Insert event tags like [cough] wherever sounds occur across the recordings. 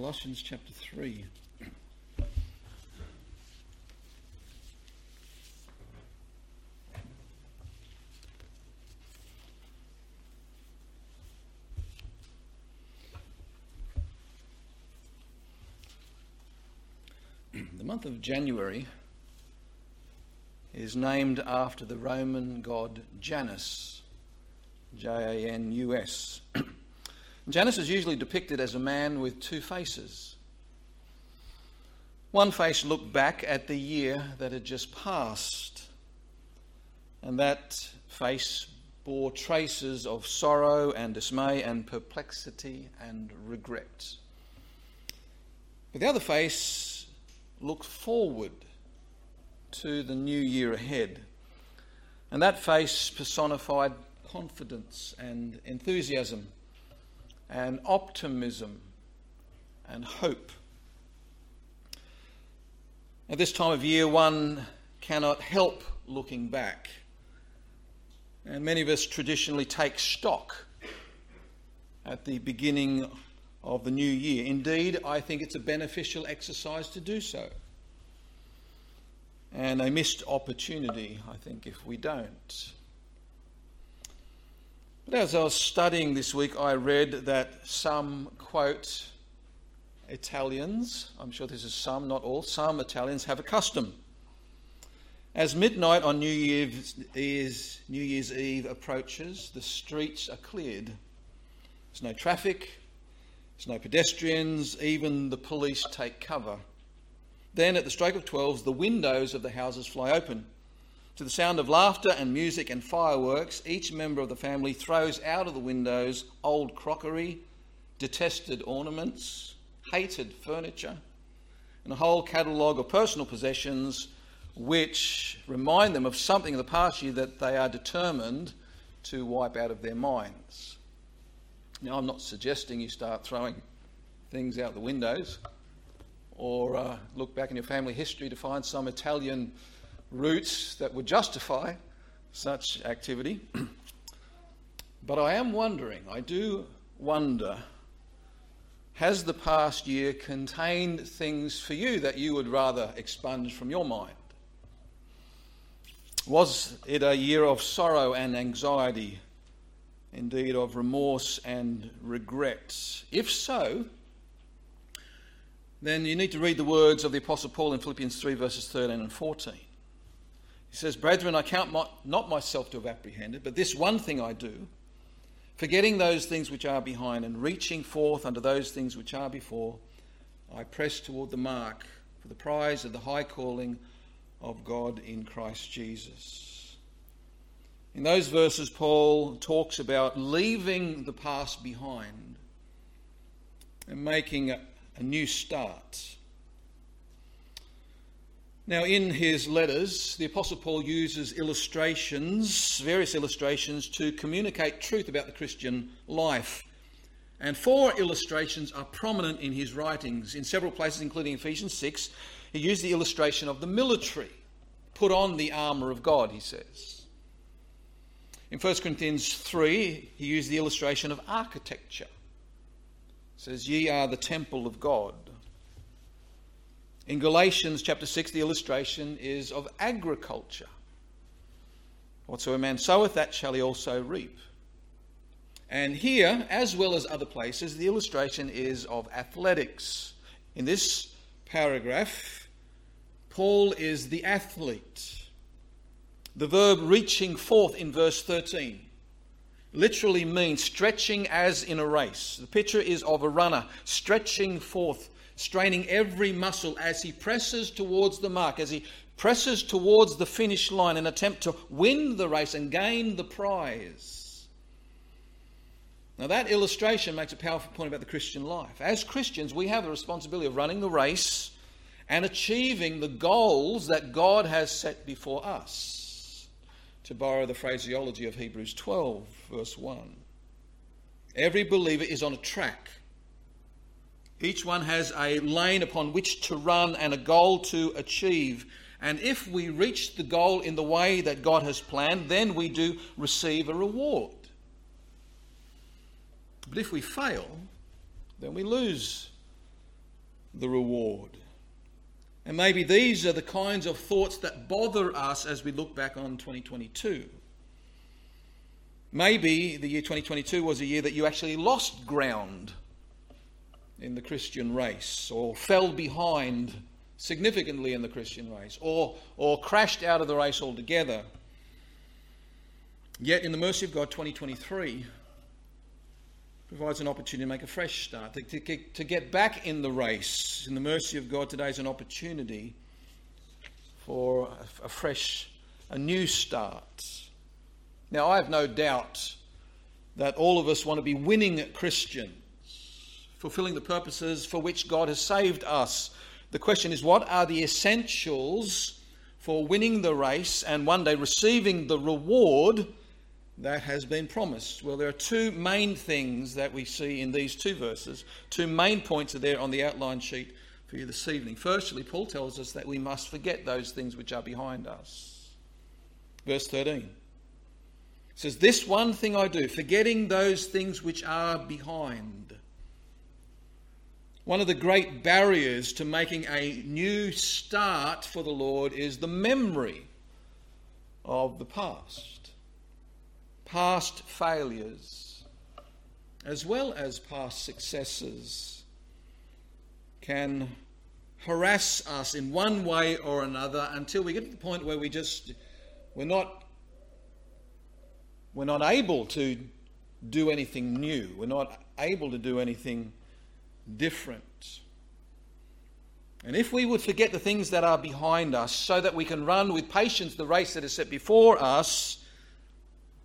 Colossians chapter 3. the month of January is named after the Roman god Janus, J A N U S. [clears throat] Janus is usually depicted as a man with two faces. One face looked back at the year that had just passed, and that face bore traces of sorrow and dismay and perplexity and regret. But the other face looked forward to the new year ahead, and that face personified confidence and enthusiasm and optimism and hope. At this time of year, one cannot help looking back. And many of us traditionally take stock at the beginning of the new year. Indeed, I think it's a beneficial exercise to do so. And a missed opportunity, I think, if we don't. But as I was studying this week, I read that some, quote, Italians, I'm sure this is some, not all, some Italians have a custom. As midnight on New Year's, New Year's Eve approaches, the streets are cleared. There's no traffic, there's no pedestrians, even the police take cover. Then, at the stroke of 12, the windows of the houses fly open. To the sound of laughter and music and fireworks, each member of the family throws out of the windows old crockery, detested ornaments, hated furniture, and a whole catalogue of personal possessions which remind them of something in the past year that they are determined to wipe out of their minds. Now, I'm not suggesting you start throwing things out the windows or uh, look back in your family history to find some Italian roots that would justify such activity. [clears throat] but I am wondering, I do wonder, has the past year contained things for you that you would rather expunge from your mind? Was it a year of sorrow and anxiety, indeed of remorse and regrets? If so, then you need to read the words of the Apostle Paul in Philippians 3, verses 13 and 14. He says, Brethren, I count my, not myself to have apprehended, but this one thing I do, forgetting those things which are behind and reaching forth unto those things which are before, I press toward the mark for the prize of the high calling of God in Christ Jesus. In those verses, Paul talks about leaving the past behind and making a, a new start. Now, in his letters, the Apostle Paul uses illustrations, various illustrations, to communicate truth about the Christian life. And four illustrations are prominent in his writings. In several places, including Ephesians 6, he used the illustration of the military. Put on the armour of God, he says. In 1 Corinthians 3, he used the illustration of architecture. He says, Ye are the temple of God. In Galatians chapter 6, the illustration is of agriculture. Whatsoever man soweth, that shall he also reap. And here, as well as other places, the illustration is of athletics. In this paragraph, Paul is the athlete. The verb reaching forth in verse 13 literally means stretching as in a race. The picture is of a runner stretching forth straining every muscle as he presses towards the mark, as he presses towards the finish line in attempt to win the race and gain the prize. Now, that illustration makes a powerful point about the Christian life. As Christians, we have the responsibility of running the race and achieving the goals that God has set before us. To borrow the phraseology of Hebrews 12, verse 1. Every believer is on a track each one has a lane upon which to run and a goal to achieve. And if we reach the goal in the way that God has planned, then we do receive a reward. But if we fail, then we lose the reward. And maybe these are the kinds of thoughts that bother us as we look back on 2022. Maybe the year 2022 was a year that you actually lost ground in the Christian race or fell behind significantly in the Christian race or, or crashed out of the race altogether. Yet, in the mercy of God, 2023 provides an opportunity to make a fresh start, to, to, to get back in the race. In the mercy of God, today is an opportunity for a, a fresh, a new start. Now, I have no doubt that all of us want to be winning Christians, fulfilling the purposes for which God has saved us. The question is, what are the essentials for winning the race and one day receiving the reward that has been promised? Well, there are two main things that we see in these two verses. Two main points are there on the outline sheet for you this evening. Firstly, Paul tells us that we must forget those things which are behind us. Verse 13 says, This one thing I do, forgetting those things which are behind. One of the great barriers to making a new start for the Lord is the memory of the past. Past failures as well as past successes can harass us in one way or another until we get to the point where we just we're not we're not able to do anything new. We're not able to do anything different and if we would forget the things that are behind us so that we can run with patience the race that is set before us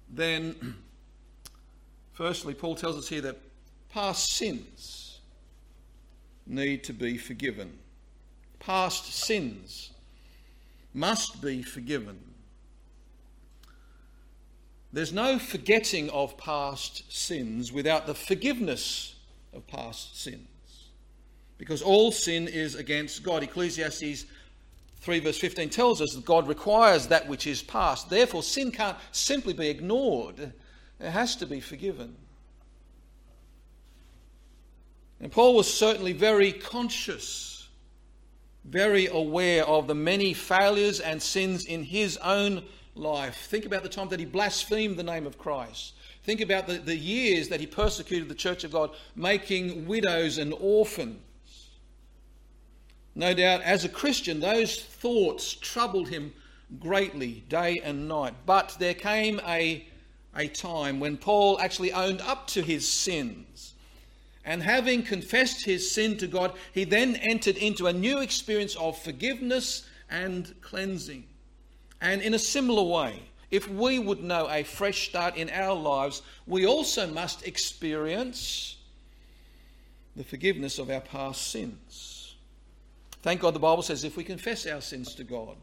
then [clears throat] firstly, Paul tells us here that past sins need to be forgiven. Past sins must be forgiven. There's no forgetting of past sins without the forgiveness of past sins. Because all sin is against God. Ecclesiastes 3 verse 15 tells us that God requires that which is past. Therefore, sin can't simply be ignored, it has to be forgiven. And Paul was certainly very conscious, very aware of the many failures and sins in his own life. Think about the time that he blasphemed the name of Christ. Think about the, the years that he persecuted the church of God, making widows and orphans. No doubt, as a Christian, those thoughts troubled him greatly day and night. But there came a, a time when Paul actually owned up to his sins. And having confessed his sin to God, he then entered into a new experience of forgiveness and cleansing. And in a similar way, if we would know a fresh start in our lives, we also must experience the forgiveness of our past sins. Thank God the Bible says if we confess our sins to God,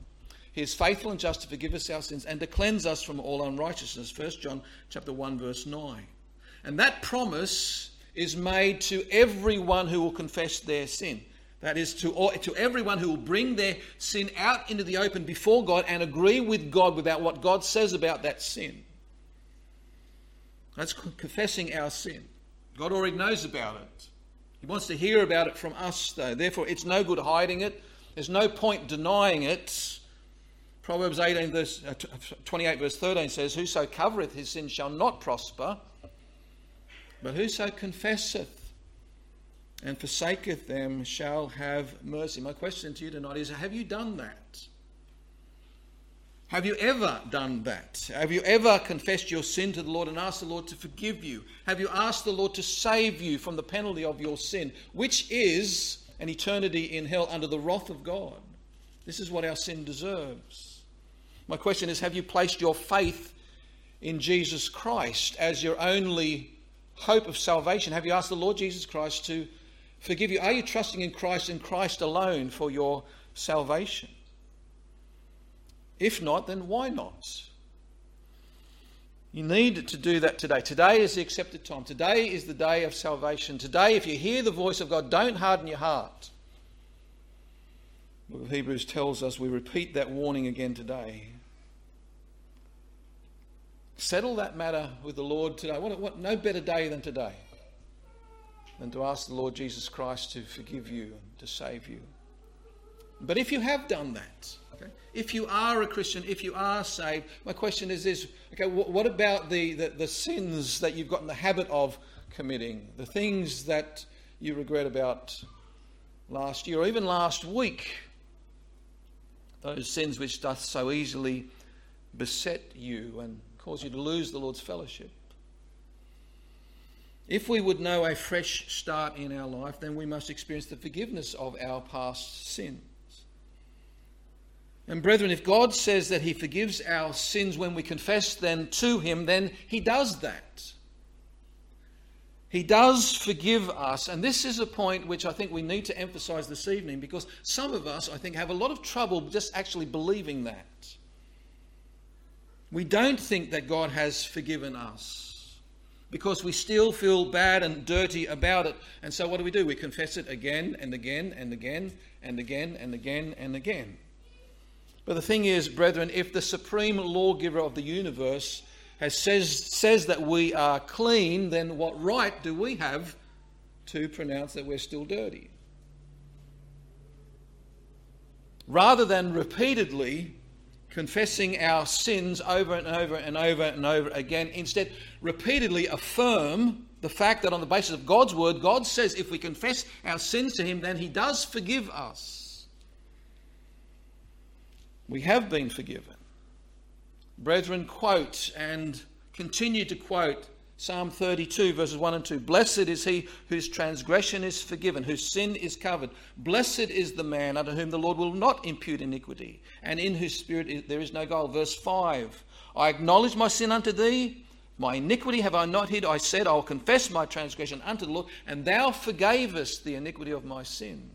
he is faithful and just to forgive us our sins and to cleanse us from all unrighteousness. 1 John chapter 1 verse 9. And that promise is made to everyone who will confess their sin. That is to, all, to everyone who will bring their sin out into the open before God and agree with God about what God says about that sin. That's confessing our sin. God already knows about it. He wants to hear about it from us, though. Therefore, it's no good hiding it. There's no point denying it. Proverbs 18, verse, uh, 28, verse 13 says, Whoso covereth his sin shall not prosper, but whoso confesseth and forsaketh them shall have mercy. My question to you tonight is Have you done that? Have you ever done that? Have you ever confessed your sin to the Lord and asked the Lord to forgive you? Have you asked the Lord to save you from the penalty of your sin, which is an eternity in hell under the wrath of God? This is what our sin deserves. My question is Have you placed your faith in Jesus Christ as your only hope of salvation? Have you asked the Lord Jesus Christ to forgive you? Are you trusting in Christ and Christ alone for your salvation? If not, then why not? You need to do that today. Today is the accepted time. Today is the day of salvation. Today, if you hear the voice of God, don't harden your heart. The book of Hebrews tells us we repeat that warning again today. Settle that matter with the Lord today. What, what, no better day than today. than to ask the Lord Jesus Christ to forgive you and to save you. But if you have done that, okay, if you are a Christian, if you are saved, my question is this okay, what about the, the, the sins that you've gotten the habit of committing, the things that you regret about last year or even last week? Those sins which doth so easily beset you and cause you to lose the Lord's fellowship. If we would know a fresh start in our life, then we must experience the forgiveness of our past sins. And brethren, if God says that He forgives our sins when we confess them to Him, then He does that. He does forgive us. And this is a point which I think we need to emphasize this evening because some of us, I think, have a lot of trouble just actually believing that. We don't think that God has forgiven us because we still feel bad and dirty about it. And so what do we do? We confess it again and again and again and again and again and again. But the thing is, brethren, if the supreme lawgiver of the universe has says, says that we are clean, then what right do we have to pronounce that we're still dirty? Rather than repeatedly confessing our sins over and over and over and over again, instead, repeatedly affirm the fact that on the basis of God's word, God says if we confess our sins to Him, then He does forgive us. We have been forgiven brethren, quote and continue to quote Psalm 32, verses 1 and 2. Blessed is he whose transgression is forgiven, whose sin is covered. Blessed is the man unto whom the Lord will not impute iniquity, and in whose spirit there is no guile. Verse 5 I acknowledge my sin unto thee. My iniquity have I not hid. I said, I will confess my transgression unto the Lord, and thou forgavest the iniquity of my sin.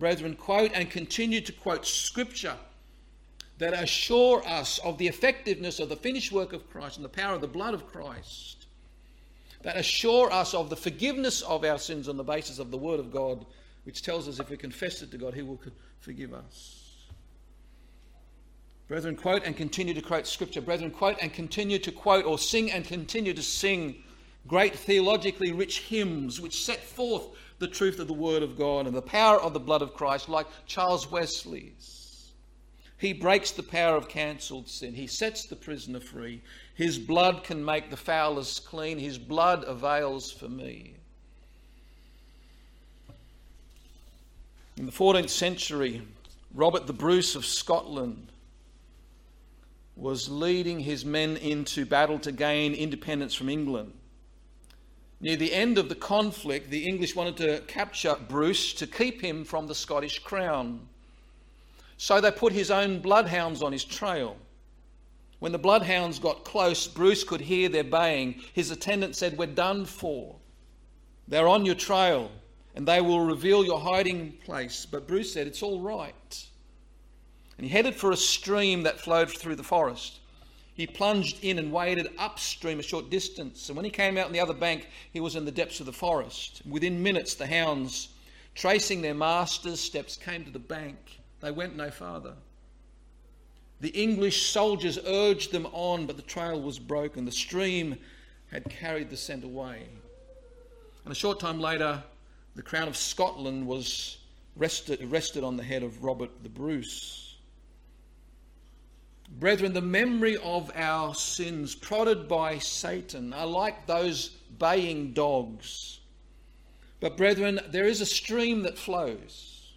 Brethren, quote and continue to quote scripture that assure us of the effectiveness of the finished work of Christ and the power of the blood of Christ, that assure us of the forgiveness of our sins on the basis of the Word of God, which tells us if we confess it to God, He will forgive us. Brethren, quote and continue to quote Scripture. Brethren, quote and continue to quote or sing and continue to sing great theologically rich hymns which set forth the truth of the Word of God and the power of the blood of Christ, like Charles Wesley's. He breaks the power of cancelled sin. He sets the prisoner free. His blood can make the foulest clean. His blood avails for me. In the 14th century, Robert the Bruce of Scotland was leading his men into battle to gain independence from England. Near the end of the conflict, the English wanted to capture Bruce to keep him from the Scottish crown. So they put his own bloodhounds on his trail. When the bloodhounds got close, Bruce could hear their baying. His attendant said, We're done for. They're on your trail and they will reveal your hiding place. But Bruce said, It's all right. And he headed for a stream that flowed through the forest. He plunged in and waded upstream a short distance. And when he came out on the other bank, he was in the depths of the forest. Within minutes, the hounds, tracing their master's steps, came to the bank. They went no farther. The English soldiers urged them on, but the trail was broken. The stream had carried the scent away. And a short time later, the crown of Scotland was rested, rested on the head of Robert the Bruce. Brethren, the memory of our sins, prodded by Satan, are like those baying dogs. But, brethren, there is a stream that flows.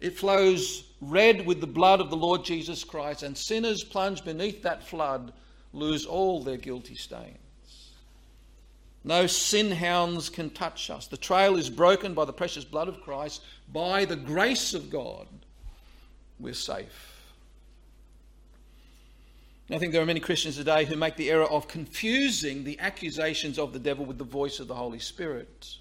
It flows red with the blood of the Lord Jesus Christ, and sinners plunged beneath that flood lose all their guilty stains. No sin hounds can touch us. The trail is broken by the precious blood of Christ. By the grace of God, we're safe. I think there are many Christians today who make the error of confusing the accusations of the devil with the voice of the Holy Spirit.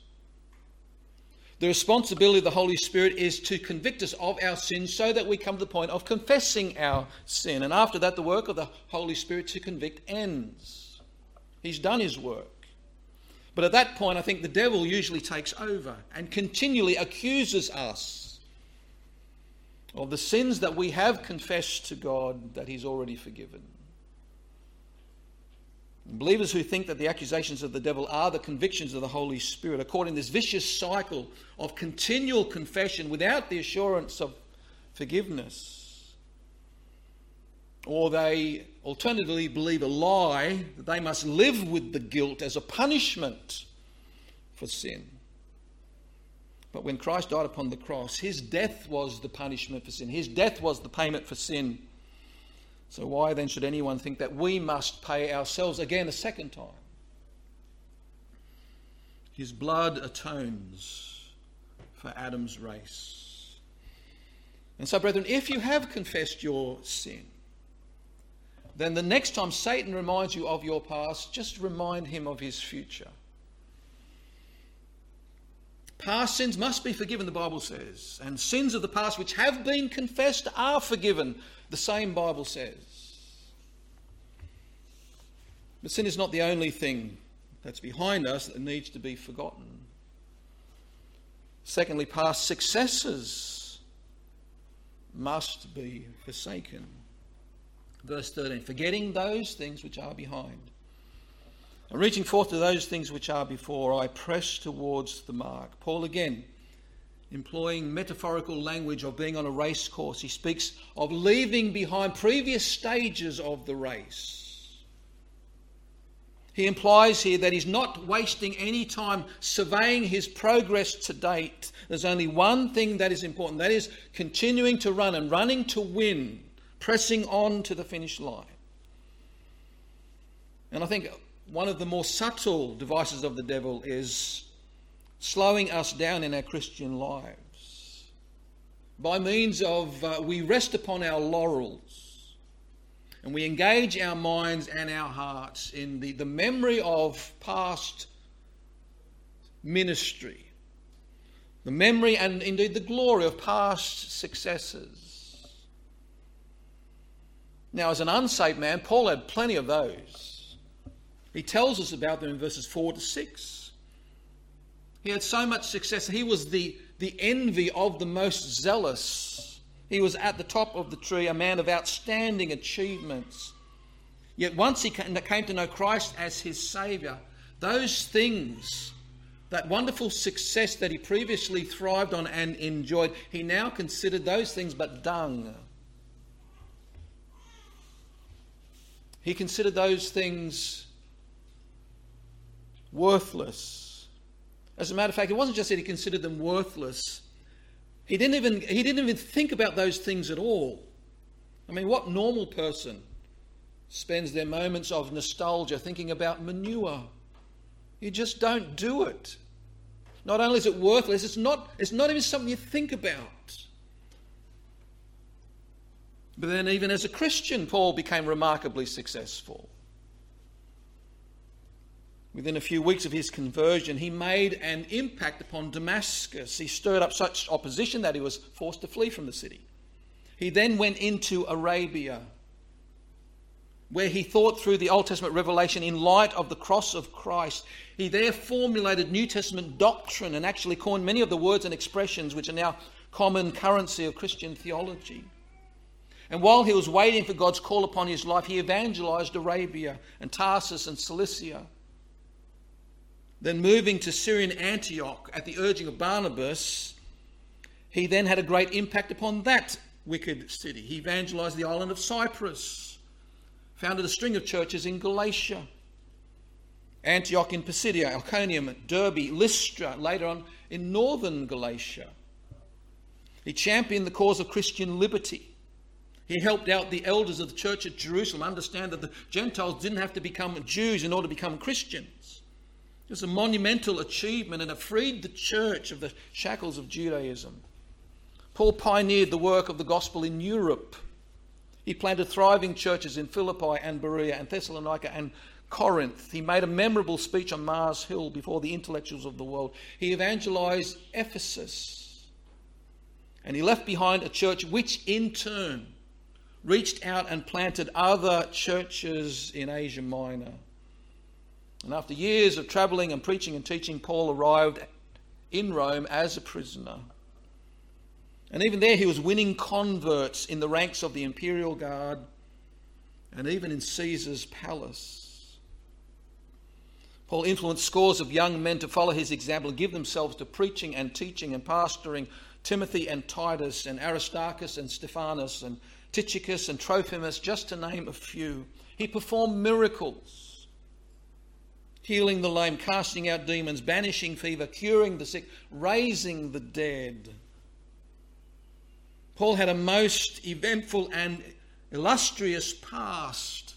The responsibility of the Holy Spirit is to convict us of our sins so that we come to the point of confessing our sin. And after that, the work of the Holy Spirit to convict ends. He's done his work. But at that point, I think the devil usually takes over and continually accuses us of the sins that we have confessed to God that he's already forgiven. Believers who think that the accusations of the devil are the convictions of the Holy Spirit are caught in this vicious cycle of continual confession without the assurance of forgiveness. Or they alternatively believe a lie that they must live with the guilt as a punishment for sin. But when Christ died upon the cross, his death was the punishment for sin, his death was the payment for sin. So, why then should anyone think that we must pay ourselves again a second time? His blood atones for Adam's race. And so, brethren, if you have confessed your sin, then the next time Satan reminds you of your past, just remind him of his future. Past sins must be forgiven, the Bible says, and sins of the past which have been confessed are forgiven. The same Bible says. But sin is not the only thing that's behind us that needs to be forgotten. Secondly, past successes must be forsaken. Verse 13 forgetting those things which are behind. And reaching forth to those things which are before, I press towards the mark. Paul again employing metaphorical language of being on a race course. He speaks of leaving behind previous stages of the race. He implies here that he's not wasting any time surveying his progress to date. There's only one thing that is important that is continuing to run and running to win, pressing on to the finish line. And I think one of the more subtle devices of the devil is slowing us down in our Christian lives by means of uh, we rest upon our laurels and we engage our minds and our hearts in the, the memory of past ministry, the memory and indeed the glory of past successes. Now, as an unsaved man, Paul had plenty of those. He tells us about them in verses 4 to 6. He had so much success. He was the, the envy of the most zealous. He was at the top of the tree, a man of outstanding achievements. Yet once he came to know Christ as his Saviour, those things, that wonderful success that he previously thrived on and enjoyed, he now considered those things but dung. He considered those things worthless. As a matter of fact, it wasn't just that he considered them worthless. He didn't even, he didn't even think about those things at all. I mean, what normal person spends their moments of nostalgia thinking about manure? You just don't do it. Not only is it worthless, it's not, it's not even something you think about. But then, even as a Christian, Paul became remarkably successful. Within a few weeks of his conversion, he made an impact upon Damascus. He stirred up such opposition that he was forced to flee from the city. He then went into Arabia, where he thought through the Old Testament revelation in light of the cross of Christ. He there formulated New Testament doctrine and actually coined many of the words and expressions which are now common currency of Christian theology. And while he was waiting for God's call upon his life, he evangelized Arabia and Tarsus and Cilicia. Then moving to Syrian Antioch at the urging of Barnabas, he then had a great impact upon that wicked city. He evangelized the island of Cyprus, founded a string of churches in Galatia, Antioch in Pisidia, Iconium, Derbe, Lystra, later on in northern Galatia. He championed the cause of Christian liberty. He helped out the elders of the church at Jerusalem understand that the Gentiles didn't have to become Jews in order to become Christians. It was a monumental achievement and it freed the church of the shackles of Judaism. Paul pioneered the work of the gospel in Europe. He planted thriving churches in Philippi and Berea and Thessalonica and Corinth. He made a memorable speech on Mars Hill before the intellectuals of the world. He evangelized Ephesus. And he left behind a church which, in turn, reached out and planted other churches in Asia Minor. And after years of traveling and preaching and teaching, Paul arrived in Rome as a prisoner. And even there, he was winning converts in the ranks of the imperial guard and even in Caesar's palace. Paul influenced scores of young men to follow his example and give themselves to preaching and teaching and pastoring Timothy and Titus and Aristarchus and Stephanas and Tychicus and Trophimus, just to name a few. He performed miracles, healing the lame, casting out demons, banishing fever, curing the sick, raising the dead. Paul had a most eventful and illustrious past,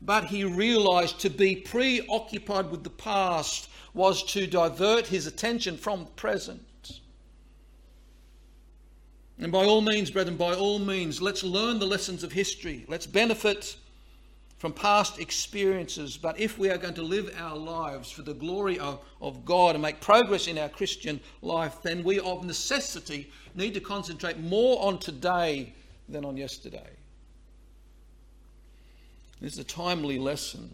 but he realized to be preoccupied with the past was to divert his attention from the present. And by all means, brethren, by all means, let's learn the lessons of history. Let's benefit from past experiences. But if we are going to live our lives for the glory of, of God and make progress in our Christian life, then we of necessity need to concentrate more on today than on yesterday. This is a timely lesson.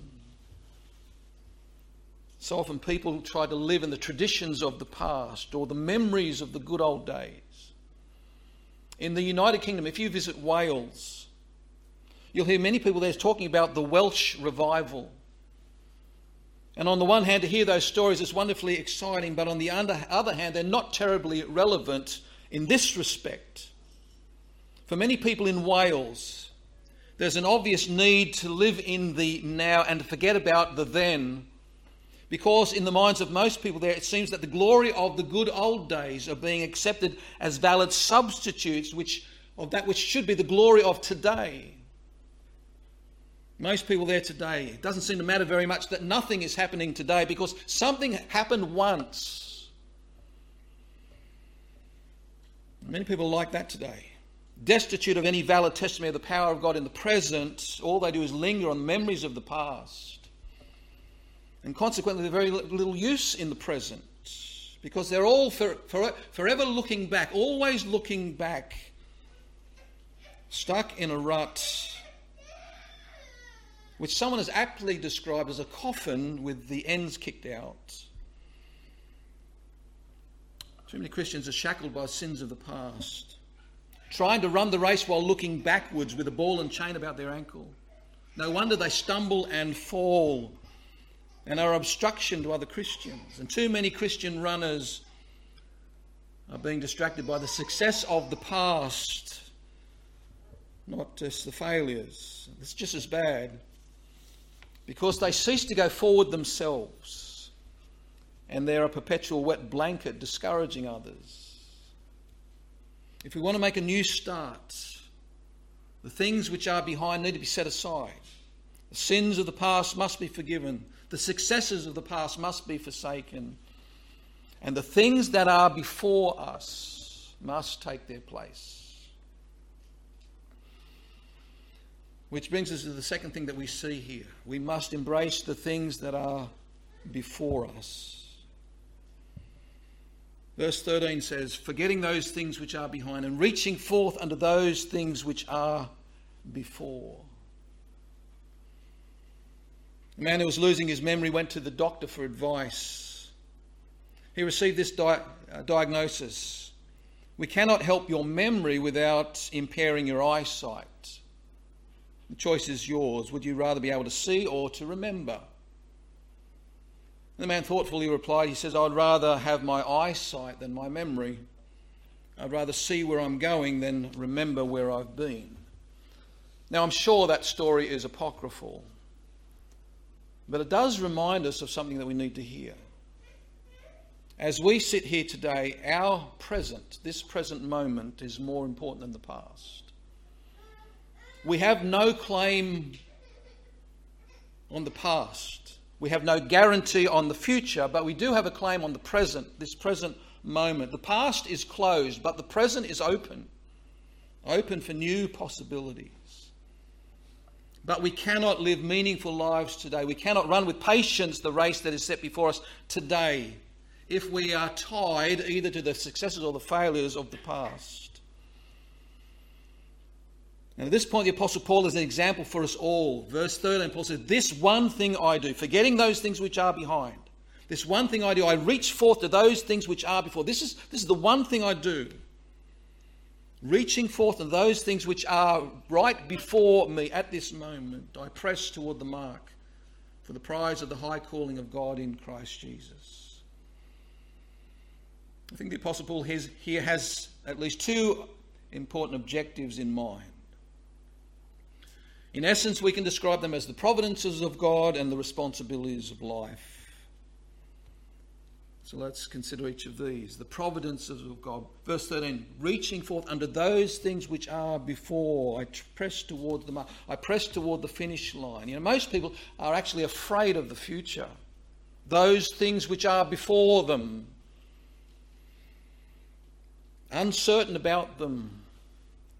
So often people try to live in the traditions of the past or the memories of the good old days. In the United Kingdom, if you visit Wales, you'll hear many people there talking about the Welsh revival. And on the one hand, to hear those stories is wonderfully exciting, but on the other hand, they're not terribly relevant in this respect. For many people in Wales, there's an obvious need to live in the now and to forget about the then because in the minds of most people there, it seems that the glory of the good old days are being accepted as valid substitutes which, of that which should be the glory of today. Most people there today, it doesn't seem to matter very much that nothing is happening today because something happened once. Many people are like that today. Destitute of any valid testimony of the power of God in the present, all they do is linger on the memories of the past. And consequently, they're very little use in the present because they're all for, for, forever looking back, always looking back, stuck in a rut, which someone has aptly described as a coffin with the ends kicked out. Too many Christians are shackled by sins of the past, trying to run the race while looking backwards with a ball and chain about their ankle. No wonder they stumble and fall and are obstruction to other Christians. And too many Christian runners are being distracted by the success of the past, not just the failures. It's just as bad because they cease to go forward themselves and they're a perpetual wet blanket discouraging others. If we want to make a new start, the things which are behind need to be set aside. The sins of the past must be forgiven. The successes of the past must be forsaken. And the things that are before us must take their place. Which brings us to the second thing that we see here. We must embrace the things that are before us. Verse 13 says, Forgetting those things which are behind and reaching forth unto those things which are before. A man who was losing his memory went to the doctor for advice. He received this di- uh, diagnosis We cannot help your memory without impairing your eyesight. The choice is yours. Would you rather be able to see or to remember? the man thoughtfully replied, He says, I'd rather have my eyesight than my memory. I'd rather see where I'm going than remember where I've been. Now, I'm sure that story is apocryphal. But it does remind us of something that we need to hear. As we sit here today, our present, this present moment, is more important than the past. We have no claim on the past. We have no guarantee on the future, but we do have a claim on the present, this present moment. The past is closed, but the present is open, open for new possibilities. But we cannot live meaningful lives today. We cannot run with patience the race that is set before us today if we are tied either to the successes or the failures of the past. And at this point, the Apostle Paul is an example for us all. Verse 13, Paul says, This one thing I do, forgetting those things which are behind. This one thing I do, I reach forth to those things which are before. This is, this is the one thing I do reaching forth to those things which are right before me at this moment, I press toward the mark for the prize of the high calling of God in Christ Jesus. I think the Apostle Paul has, here has at least two important objectives in mind. In essence, we can describe them as the providences of God and the responsibilities of life. So let's consider each of these. The providences of God. Verse 13 reaching forth under those things which are before. I press towards the. I press toward the finish line. You know, most people are actually afraid of the future, those things which are before them, uncertain about them,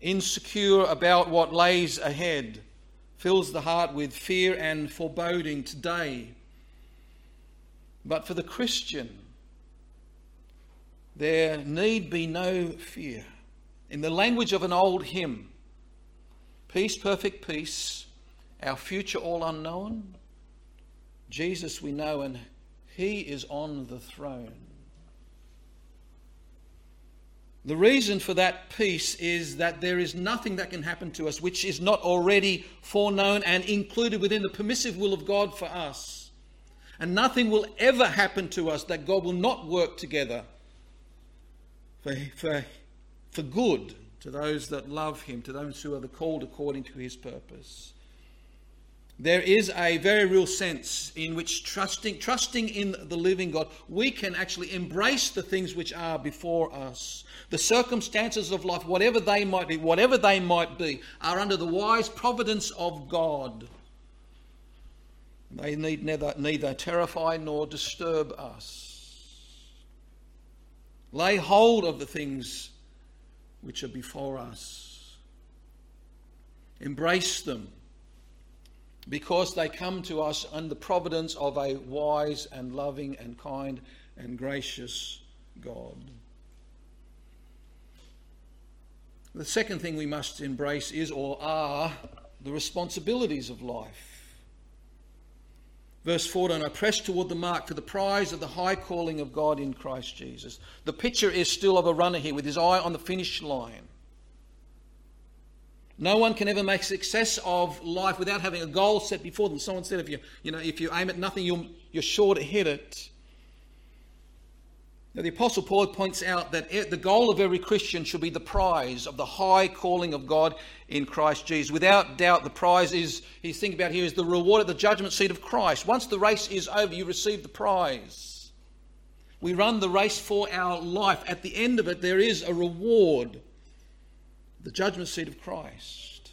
insecure about what lays ahead, fills the heart with fear and foreboding today. But for the Christian, there need be no fear. In the language of an old hymn, peace, perfect peace, our future all unknown, Jesus we know, and he is on the throne. The reason for that peace is that there is nothing that can happen to us which is not already foreknown and included within the permissive will of God for us. And nothing will ever happen to us that God will not work together for, for, for good to those that love him, to those who are the called according to his purpose. There is a very real sense in which trusting, trusting in the living God, we can actually embrace the things which are before us. The circumstances of life, whatever they might be, whatever they might be, are under the wise providence of God. They need neither, neither terrify nor disturb us. Lay hold of the things which are before us. Embrace them because they come to us under the providence of a wise and loving and kind and gracious God. The second thing we must embrace is or are the responsibilities of life. Verse 14, I press toward the mark for the prize of the high calling of God in Christ Jesus. The picture is still of a runner here with his eye on the finish line. No one can ever make success of life without having a goal set before them. Someone said if you, you, know, if you aim at nothing, you're, you're sure to hit it. Now, the Apostle Paul points out that the goal of every Christian should be the prize of the high calling of God in Christ Jesus. Without doubt, the prize is, he's thinking about here, is the reward at the judgment seat of Christ. Once the race is over, you receive the prize. We run the race for our life. At the end of it, there is a reward the judgment seat of Christ.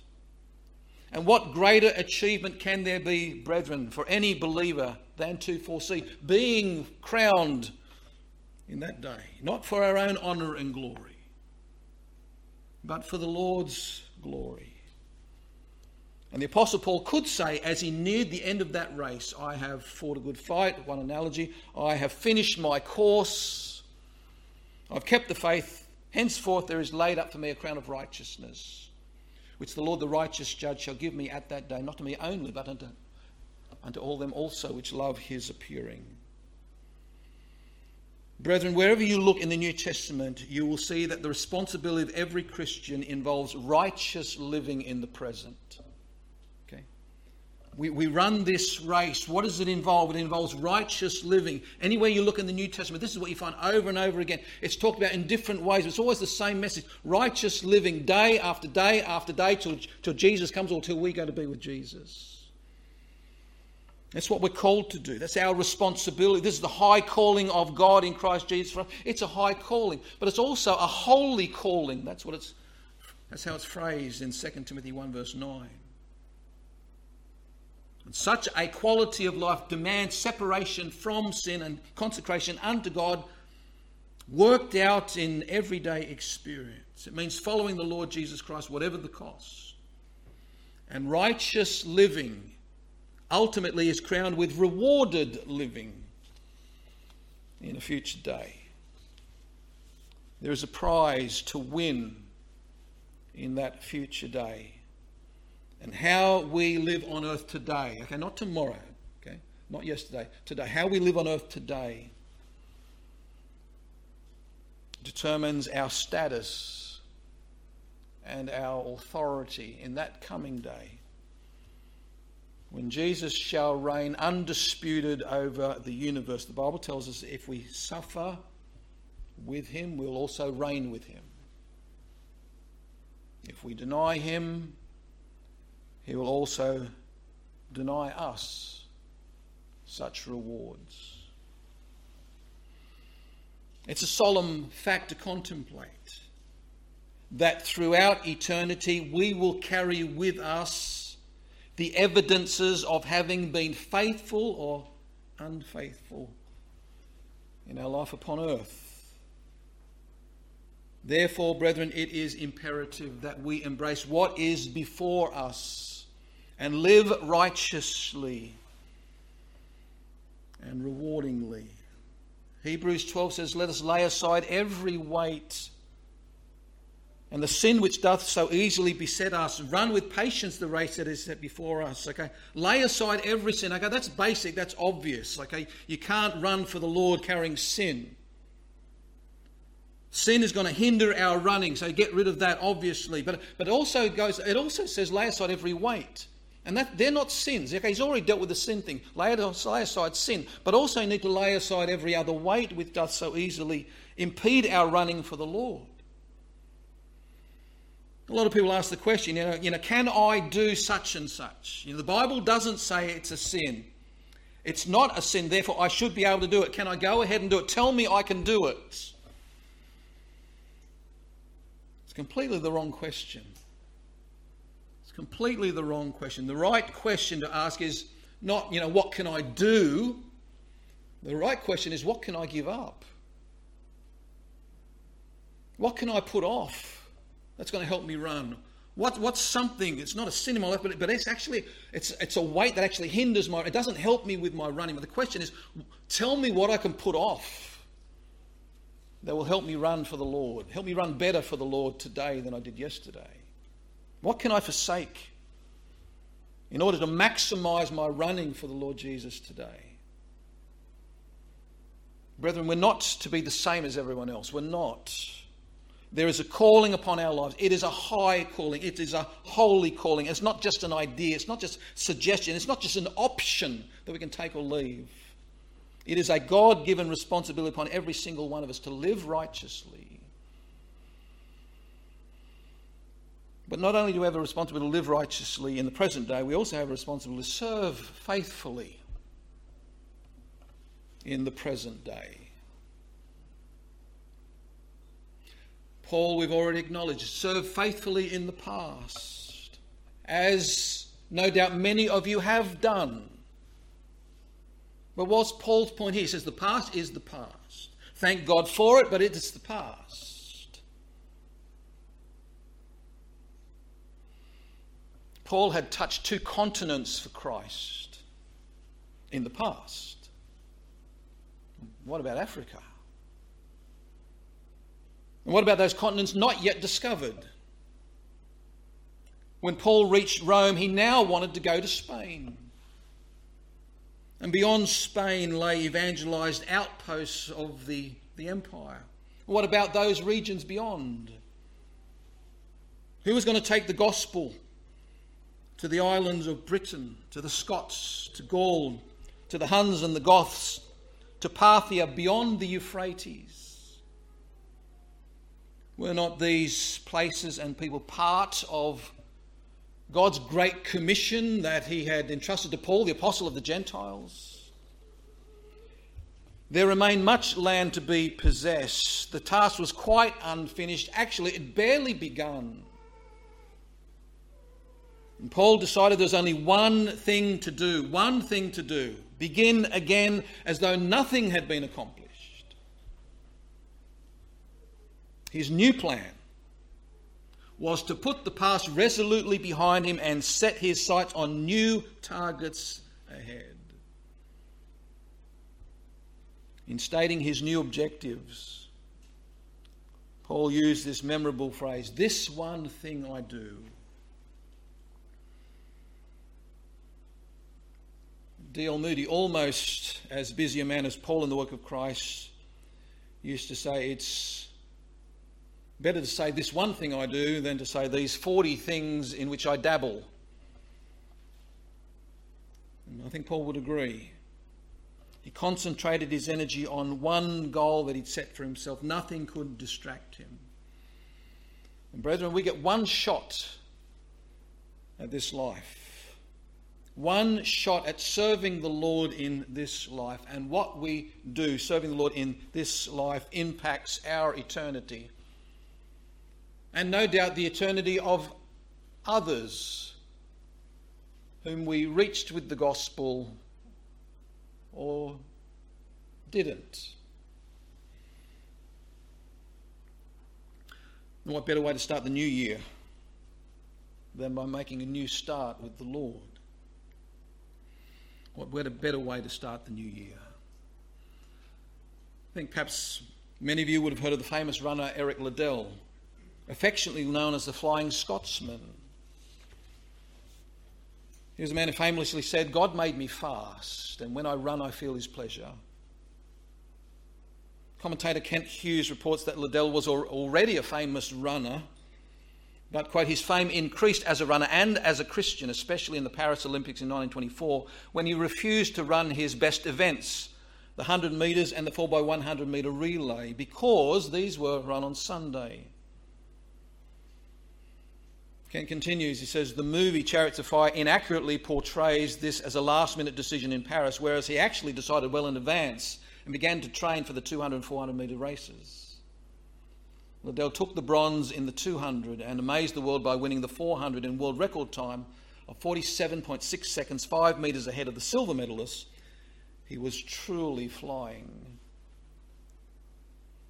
And what greater achievement can there be, brethren, for any believer than to foresee being crowned in that day, not for our own honour and glory, but for the Lord's glory. And the Apostle Paul could say, as he neared the end of that race, I have fought a good fight, one analogy, I have finished my course, I've kept the faith, henceforth there is laid up for me a crown of righteousness, which the Lord the righteous judge shall give me at that day, not to me only, but unto, unto all them also which love his appearing. Brethren, wherever you look in the New Testament, you will see that the responsibility of every Christian involves righteous living in the present. We, we run this race. What does it involve? It involves righteous living. Anywhere you look in the New Testament, this is what you find over and over again. It's talked about in different ways. But it's always the same message righteous living day after day after day till, till Jesus comes or till we go to be with Jesus. That's what we're called to do. That's our responsibility. This is the high calling of God in Christ Jesus. It's a high calling, but it's also a holy calling. That's what it's that's how it's phrased in 2 Timothy 1 verse 9. Such a quality of life demands separation from sin and consecration unto God worked out in everyday experience. It means following the Lord Jesus Christ whatever the cost. And righteous living ultimately is crowned with rewarded living in a future day. There is a prize to win in that future day. And how we live on earth today, okay, not tomorrow, okay, not yesterday, today, how we live on earth today determines our status and our authority in that coming day. when Jesus shall reign undisputed over the universe. The Bible tells us if we suffer with him, we'll also reign with him. If we deny him, he will also deny us such rewards. It's a solemn fact to contemplate that throughout eternity we will carry with us the evidences of having been faithful or unfaithful in our life upon earth. Therefore, brethren, it is imperative that we embrace what is before us and live righteously and rewardingly. Hebrews 12 says, Let us lay aside every weight and the sin which doth so easily beset us. Run with patience the race that is set before us. Okay, lay aside every sin. Okay, that's basic, that's obvious. Okay, you can't run for the Lord carrying sin. Sin is going to hinder our running, so get rid of that, obviously. But, but it also goes, it also says lay aside every weight. And that they're not sins. Okay, he's already dealt with the sin thing. Lay, lay aside sin. But also need to lay aside every other weight which doth so easily impede our running for the Lord. A lot of people ask the question, you know, you know, can I do such and such? You know, the Bible doesn't say it's a sin. It's not a sin, therefore I should be able to do it. Can I go ahead and do it? Tell me I can do it. It's completely the wrong question. Completely the wrong question. The right question to ask is not, you know, what can I do? The right question is, what can I give up? What can I put off? that's going to help me run? What, what's something? It's not a sin in my life, but, but it's actually it's, it's a weight that actually hinders my. It doesn't help me with my running. But the question is, tell me what I can put off that will help me run for the Lord. Help me run better for the Lord today than I did yesterday. What can I forsake in order to maximize my running for the Lord Jesus today? Brethren, we're not to be the same as everyone else. We're not. There is a calling upon our lives. It is a high calling. It is a holy calling. It's not just an idea. It's not just suggestion. It's not just an option that we can take or leave. It is a God given responsibility upon every single one of us to live righteously. But not only do we have a responsibility to live righteously in the present day, we also have a responsibility to serve faithfully in the present day. Paul, we've already acknowledged, served faithfully in the past, as no doubt many of you have done. But what's Paul's point here? He says the past is the past. Thank God for it, but it is the past. Paul had touched two continents for Christ in the past. What about Africa? And what about those continents not yet discovered? When Paul reached Rome, he now wanted to go to Spain. And beyond Spain lay evangelized outposts of the, the empire. What about those regions beyond? Who was going to take the gospel to the islands of Britain, to the Scots, to Gaul, to the Huns and the Goths, to Parthia beyond the Euphrates? Were not these places and people part of God's great commission that he had entrusted to Paul, the apostle of the Gentiles? There remained much land to be possessed. The task was quite unfinished. Actually, it barely begun. And Paul decided there's only one thing to do, one thing to do. Begin again as though nothing had been accomplished. His new plan was to put the past resolutely behind him and set his sights on new targets ahead. In stating his new objectives, Paul used this memorable phrase This one thing I do. D.L. Moody, almost as busy a man as Paul in the work of Christ, used to say, It's Better to say this one thing I do than to say these 40 things in which I dabble. I think Paul would agree. He concentrated his energy on one goal that he'd set for himself. Nothing could distract him. And, brethren, we get one shot at this life. One shot at serving the Lord in this life. And what we do, serving the Lord in this life, impacts our eternity. And no doubt the eternity of others whom we reached with the gospel or didn't. And what better way to start the new year than by making a new start with the Lord? What a better way to start the new year? I think perhaps many of you would have heard of the famous runner Eric Liddell, affectionately known as the Flying Scotsman. He was a man who famously said, God made me fast, and when I run, I feel his pleasure. Commentator Kent Hughes reports that Liddell was already a famous runner, but, quote, his fame increased as a runner and as a Christian, especially in the Paris Olympics in 1924, when he refused to run his best events, the 100 metres and the 4x100 metre relay, because these were run on Sunday. Kent continues, he says, the movie Chariots of Fire inaccurately portrays this as a last minute decision in Paris, whereas he actually decided well in advance and began to train for the 200 and 400 metre races. Liddell took the bronze in the 200 and amazed the world by winning the 400 in world record time of 47.6 seconds, five metres ahead of the silver medalist. He was truly flying.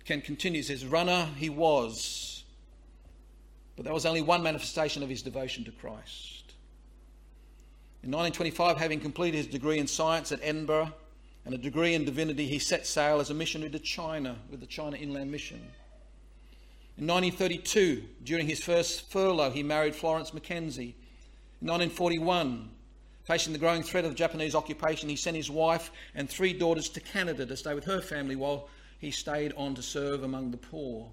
Kent continues, his runner he was but that was only one manifestation of his devotion to Christ. In 1925, having completed his degree in science at Edinburgh and a degree in divinity, he set sail as a missionary to China with the China Inland Mission. In 1932, during his first furlough, he married Florence Mackenzie. In 1941, facing the growing threat of Japanese occupation, he sent his wife and three daughters to Canada to stay with her family while he stayed on to serve among the poor.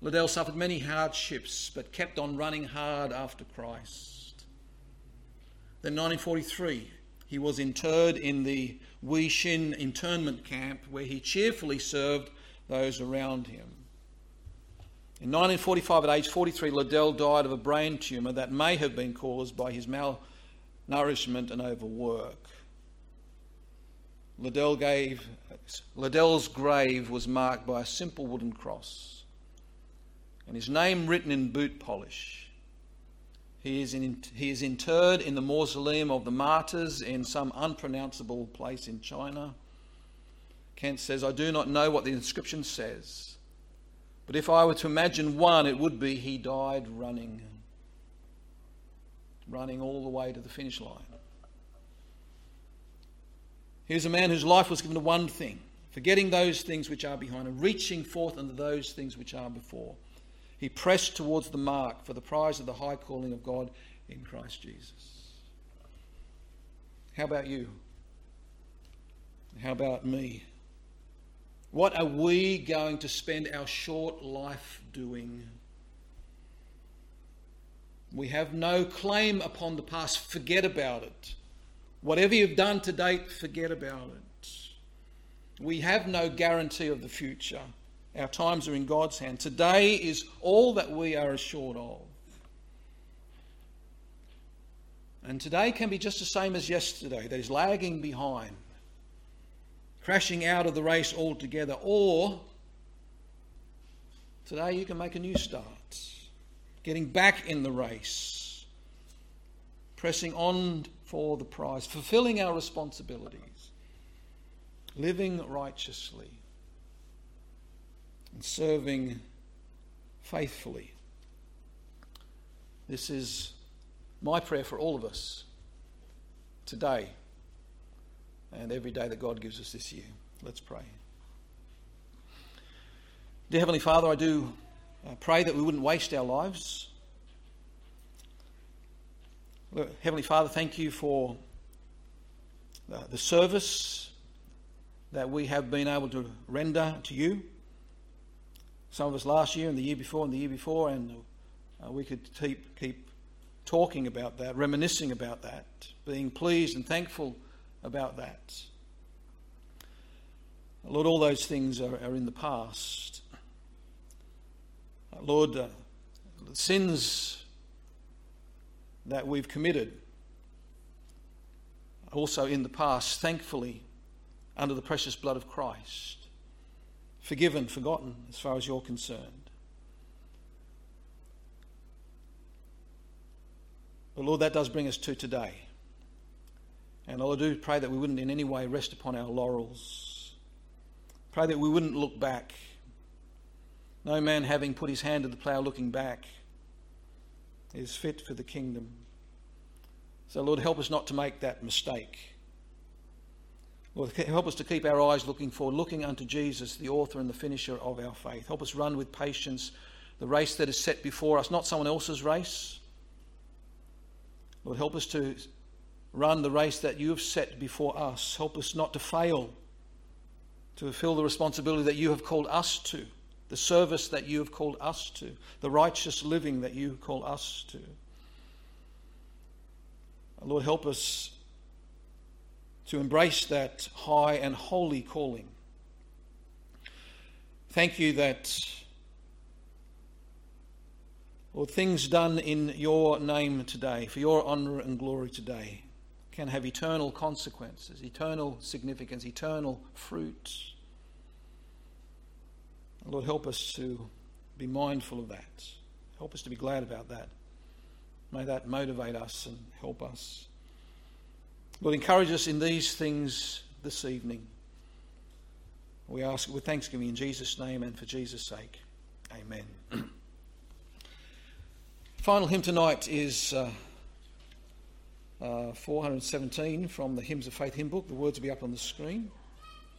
Liddell suffered many hardships but kept on running hard after Christ. Then, 1943, he was interred in the Weihsien internment camp where he cheerfully served those around him. In 1945, at age 43, Liddell died of a brain tumour that may have been caused by his malnourishment and overwork. Liddell gave, Liddell's grave was marked by a simple wooden cross and his name written in boot polish. He is, in, he is interred in the mausoleum of the martyrs in some unpronounceable place in China. Kent says, I do not know what the inscription says, but if I were to imagine one, it would be he died running, running all the way to the finish line. Here's a man whose life was given to one thing forgetting those things which are behind and reaching forth unto those things which are before. He pressed towards the mark for the prize of the high calling of God in Christ Jesus. How about you? How about me? What are we going to spend our short life doing? We have no claim upon the past. Forget about it. Whatever you've done to date, forget about it. We have no guarantee of the future. Our times are in God's hand. Today is all that we are assured of. And today can be just the same as yesterday, that is lagging behind, crashing out of the race altogether. Or today you can make a new start, getting back in the race, pressing on for the prize, fulfilling our responsibilities, living righteously and serving faithfully. This is my prayer for all of us today and every day that God gives us this year. Let's pray. Dear Heavenly Father, I do uh, pray that we wouldn't waste our lives. Heavenly Father, thank you for uh, the service that we have been able to render to you. Some of us last year and the year before and the year before, and uh, we could keep, keep talking about that, reminiscing about that, being pleased and thankful about that. Lord, all those things are, are in the past. Lord, uh, the sins that we've committed also in the past, thankfully, under the precious blood of Christ. Forgiven, forgotten, as far as you're concerned. But Lord, that does bring us to today. And Lord, I do pray that we wouldn't in any way rest upon our laurels. Pray that we wouldn't look back. No man having put his hand to the plough looking back is fit for the kingdom. So, Lord, help us not to make that mistake. Lord, help us to keep our eyes looking forward, looking unto Jesus, the author and the finisher of our faith. Help us run with patience the race that is set before us, not someone else's race. Lord, help us to run the race that you have set before us. Help us not to fail, to fulfill the responsibility that you have called us to, the service that you have called us to, the righteous living that you call us to. Lord, help us to embrace that high and holy calling. Thank you that, Lord, things done in your name today, for your honour and glory today, can have eternal consequences, eternal significance, eternal fruit. Lord, help us to be mindful of that. Help us to be glad about that. May that motivate us and help us. Lord, encourage us in these things this evening. We ask with thanksgiving in Jesus' name and for Jesus' sake. Amen. [clears throat] Final hymn tonight is uh, uh, 417 from the Hymns of Faith hymn book. The words will be up on the screen.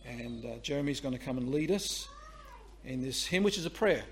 And uh, Jeremy's going to come and lead us in this hymn, which is a prayer.